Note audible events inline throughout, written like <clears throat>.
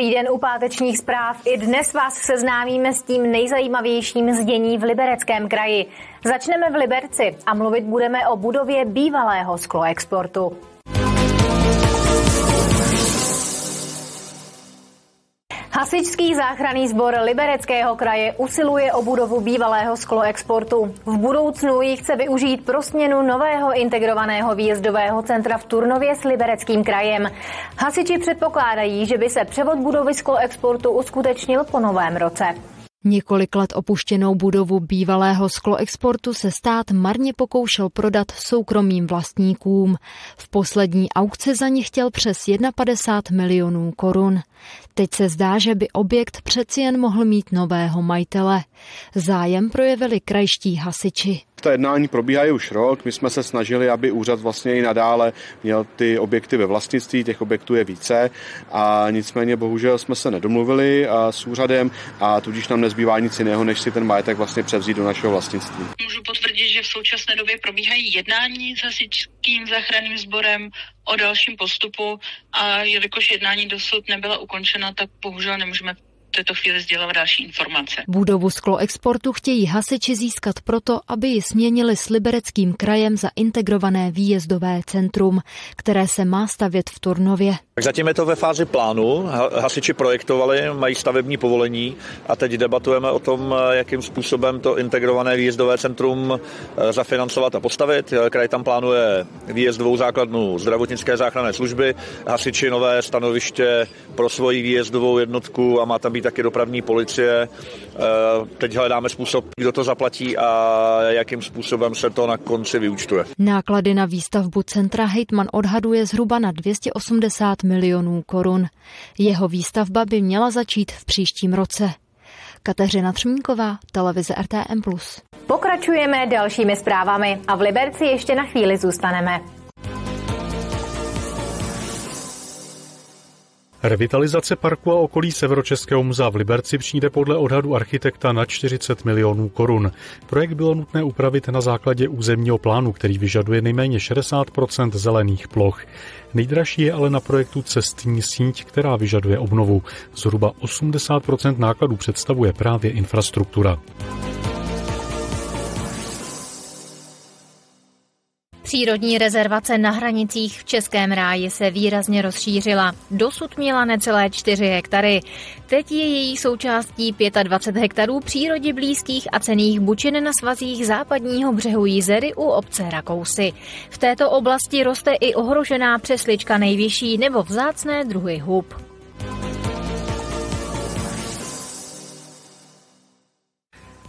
Dobrý den u pátečních zpráv. I dnes vás seznámíme s tím nejzajímavějším zdění v Libereckém kraji. Začneme v Liberci a mluvit budeme o budově bývalého skloexportu. Hasičský záchranný sbor Libereckého kraje usiluje o budovu bývalého skloexportu. V budoucnu ji chce využít pro směnu nového integrovaného výjezdového centra v Turnově s Libereckým krajem. Hasiči předpokládají, že by se převod budovy skloexportu uskutečnil po novém roce. Několik let opuštěnou budovu bývalého skloexportu se stát marně pokoušel prodat soukromým vlastníkům. V poslední aukci za ní chtěl přes 51 milionů korun. Teď se zdá, že by objekt přeci jen mohl mít nového majitele. Zájem projevili krajští hasiči. Ta jednání probíhají už rok. My jsme se snažili, aby úřad vlastně i nadále měl ty objekty ve vlastnictví, těch objektů je více a nicméně bohužel jsme se nedomluvili s úřadem a tudíž nám nezbývá nic jiného, než si ten majetek vlastně převzít do našeho vlastnictví. Můžu potvrdit, že v současné době probíhají jednání s hasičským záchranným sborem o dalším postupu a jelikož jednání dosud nebyla ukončena, tak bohužel nemůžeme této chvíli sdělovat další informace. Budovu skloexportu chtějí hasiči získat proto, aby ji směnili s libereckým krajem za integrované výjezdové centrum, které se má stavět v Turnově. Tak zatím je to ve fázi plánu. Hasiči projektovali, mají stavební povolení a teď debatujeme o tom, jakým způsobem to integrované výjezdové centrum eh, zafinancovat a postavit. Kraj tam plánuje výjezdovou základnu zdravotnické záchranné služby, hasiči nové stanoviště pro svoji výjezdovou jednotku a má tam být taky dopravní policie. Eh, teď hledáme způsob, kdo to zaplatí a jakým způsobem se to na konci vyúčtuje. Náklady na výstavbu centra Hejtman odhaduje zhruba na 280 milionů korun. Jeho výstavba by měla začít v příštím roce. Kateřina Třmínková, televize RTM+. Pokračujeme dalšími zprávami a v Liberci ještě na chvíli zůstaneme. Revitalizace parku a okolí Severočeského muzea v Liberci přijde podle odhadu architekta na 40 milionů korun. Projekt bylo nutné upravit na základě územního plánu, který vyžaduje nejméně 60% zelených ploch. Nejdražší je ale na projektu cestní síť, která vyžaduje obnovu. Zhruba 80% nákladů představuje právě infrastruktura. Přírodní rezervace na hranicích v Českém ráji se výrazně rozšířila. Dosud měla necelé 4 hektary. Teď je její součástí 25 hektarů přírodě blízkých a cených bučin na svazích západního břehu Jizery u obce Rakousy. V této oblasti roste i ohrožená přeslička nejvyšší nebo vzácné druhy hub.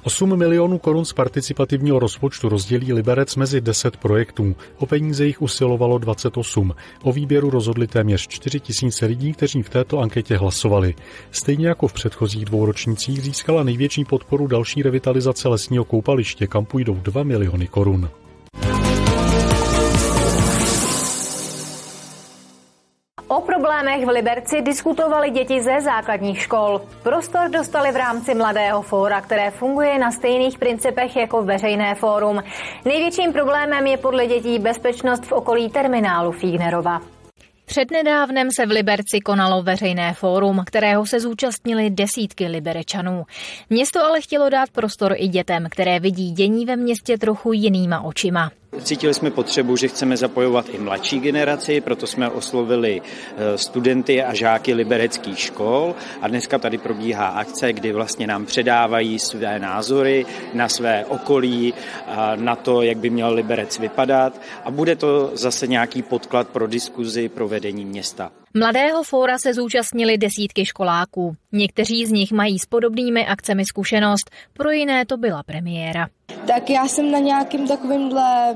8 milionů korun z participativního rozpočtu rozdělí Liberec mezi 10 projektů. O peníze jich usilovalo 28. O výběru rozhodli téměř 4 tisíce lidí, kteří v této anketě hlasovali. Stejně jako v předchozích dvou ročnících získala největší podporu další revitalizace lesního koupaliště, kam půjdou 2 miliony korun. O problémech v Liberci diskutovali děti ze základních škol. Prostor dostali v rámci Mladého fóra, které funguje na stejných principech jako veřejné fórum. Největším problémem je podle dětí bezpečnost v okolí terminálu Fígnerova. Přednedávnem se v Liberci konalo veřejné fórum, kterého se zúčastnili desítky liberečanů. Město ale chtělo dát prostor i dětem, které vidí dění ve městě trochu jinýma očima. Cítili jsme potřebu, že chceme zapojovat i mladší generaci, proto jsme oslovili eh, studenty a žáky libereckých škol a dneska tady probíhá akce, kdy vlastně nám předávají své názory na své okolí, na to, jak by měl Liberec vypadat a bude to zase nějaký podklad pro diskuzi pro vedení města. Mladého fóra se zúčastnili desítky školáků. Někteří z nich mají s podobnými akcemi zkušenost, pro jiné to byla premiéra. Tak já jsem na nějakým takovýmhle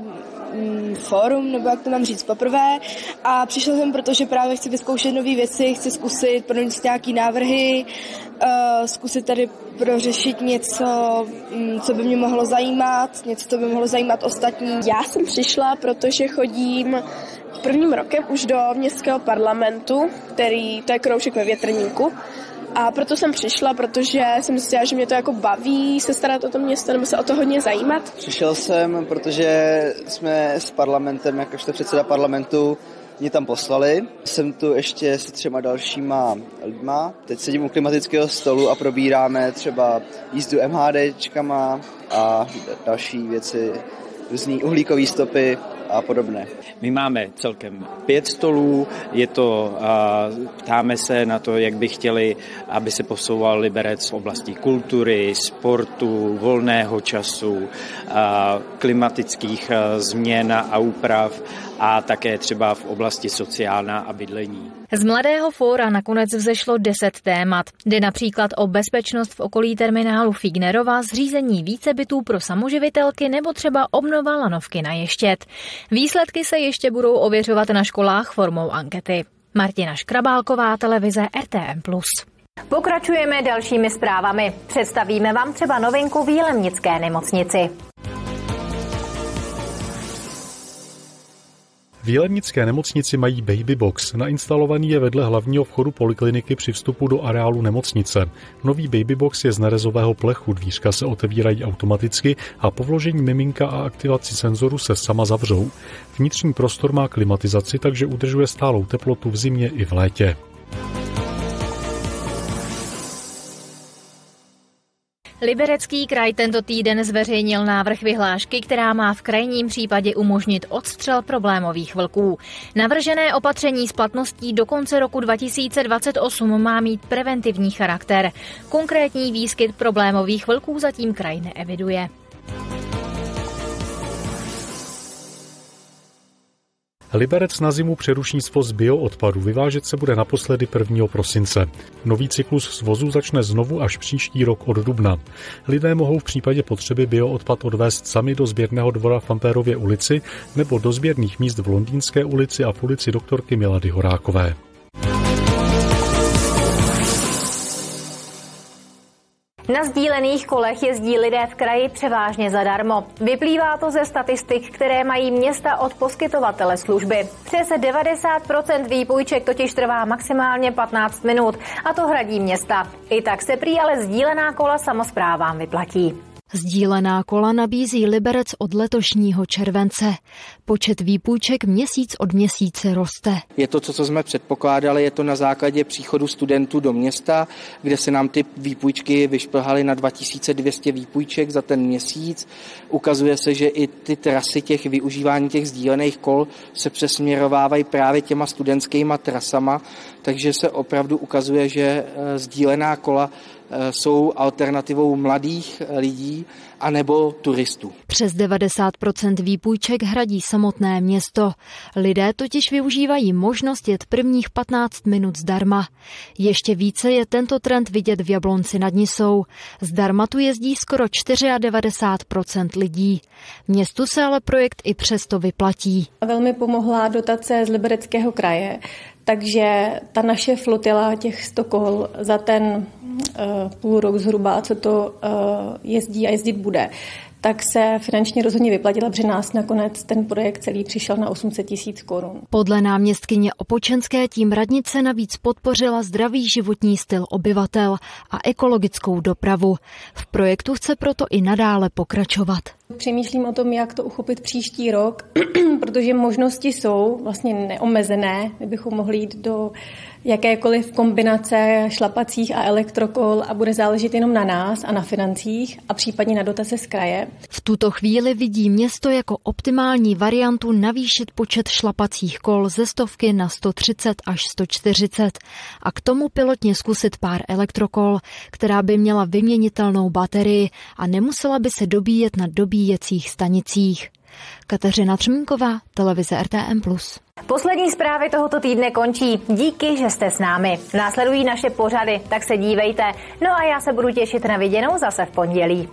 mm, fórum, nebo jak to mám říct, poprvé a přišel jsem, protože právě chci vyzkoušet nové věci, chci zkusit pronést nějaký návrhy, uh, zkusit tady prořešit něco, um, co by mě mohlo zajímat, něco, co by mohlo zajímat ostatní. Já jsem přišla, protože chodím prvním rokem už do městského parlamentu, který, to je kroužek ve větrníku, a proto jsem přišla, protože jsem zjistila, že mě to jako baví se starat o to město nebo se o to hodně zajímat. Přišel jsem, protože jsme s parlamentem, jakožto předseda parlamentu, mě tam poslali. Jsem tu ještě s třema dalšíma lidma. Teď sedím u klimatického stolu a probíráme třeba jízdu MHDčkama a další věci, různý uhlíkové stopy a podobné. My máme celkem pět stolů, je to, ptáme se na to, jak by chtěli, aby se posouval Liberec v oblasti kultury, sportu, volného času, klimatických změn a úprav a také třeba v oblasti sociálna a bydlení. Z Mladého fóra nakonec vzešlo deset témat. Jde například o bezpečnost v okolí terminálu Fignerova, zřízení více bytů pro samoživitelky nebo třeba obnova lanovky na Ještět. Výsledky se ještě budou ověřovat na školách formou ankety. Martina Škrabálková, televize RTM+. Pokračujeme dalšími zprávami. Představíme vám třeba novinku v Jílemnické nemocnici. V Jelemnické nemocnici mají baby box. Nainstalovaný je vedle hlavního vchodu polikliniky při vstupu do areálu nemocnice. Nový baby box je z nerezového plechu, dvířka se otevírají automaticky a po vložení miminka a aktivaci senzoru se sama zavřou. Vnitřní prostor má klimatizaci, takže udržuje stálou teplotu v zimě i v létě. Liberecký kraj tento týden zveřejnil návrh vyhlášky, která má v krajním případě umožnit odstřel problémových vlků. Navržené opatření s platností do konce roku 2028 má mít preventivní charakter. Konkrétní výskyt problémových vlků zatím kraj neeviduje. Liberec na zimu přeruší svoz bioodpadu. Vyvážet se bude naposledy 1. prosince. Nový cyklus svozu začne znovu až příští rok od dubna. Lidé mohou v případě potřeby bioodpad odvést sami do sběrného dvora v Ampérově ulici nebo do sběrných míst v Londýnské ulici a v ulici doktorky Milady Horákové. Na sdílených kolech jezdí lidé v kraji převážně zadarmo. Vyplývá to ze statistik, které mají města od poskytovatele služby. Přes 90% výpůjček totiž trvá maximálně 15 minut a to hradí města. I tak se prý ale sdílená kola samozprávám vyplatí. Sdílená kola nabízí Liberec od letošního července. Počet výpůjček měsíc od měsíce roste. Je to co jsme předpokládali, je to na základě příchodu studentů do města, kde se nám ty výpůjčky vyšplhaly na 2200 výpůjček za ten měsíc. Ukazuje se, že i ty trasy těch využívání těch sdílených kol se přesměrovávají právě těma studentskýma trasama, takže se opravdu ukazuje, že eh, sdílená kola jsou alternativou mladých eh, lidí anebo turistů. Přes 90% výpůjček hradí samotné město. Lidé totiž využívají možnost jet prvních 15 minut zdarma. Ještě více je tento trend vidět v Jablonci nad Nisou. Zdarma tu jezdí skoro 94% lidí. Městu se ale projekt i přesto vyplatí. Velmi pomohla dotace z Libereckého kraje, takže ta naše flotila těch 100 kol za ten uh, půl rok zhruba, co to uh, jezdí a jezdit bude, tak se finančně rozhodně vyplatila, protože nás nakonec ten projekt celý přišel na 800 tisíc korun. Podle náměstkyně Opočenské tím radnice navíc podpořila zdravý životní styl obyvatel a ekologickou dopravu. V projektu chce proto i nadále pokračovat. Přemýšlím o tom, jak to uchopit příští rok, <clears throat> protože možnosti jsou vlastně neomezené. My bychom mohli jít do jakékoliv kombinace šlapacích a elektrokol a bude záležet jenom na nás a na financích a případně na dotace z kraje. V tuto chvíli vidí město jako optimální variantu navýšit počet šlapacích kol ze stovky na 130 až 140 a k tomu pilotně zkusit pár elektrokol, která by měla vyměnitelnou baterii a nemusela by se dobíjet na dobíjecích stanicích. Kateřina Třmínková, televize RTM+. Poslední zprávy tohoto týdne končí. Díky, že jste s námi. Následují naše pořady, tak se dívejte. No a já se budu těšit na viděnou zase v pondělí.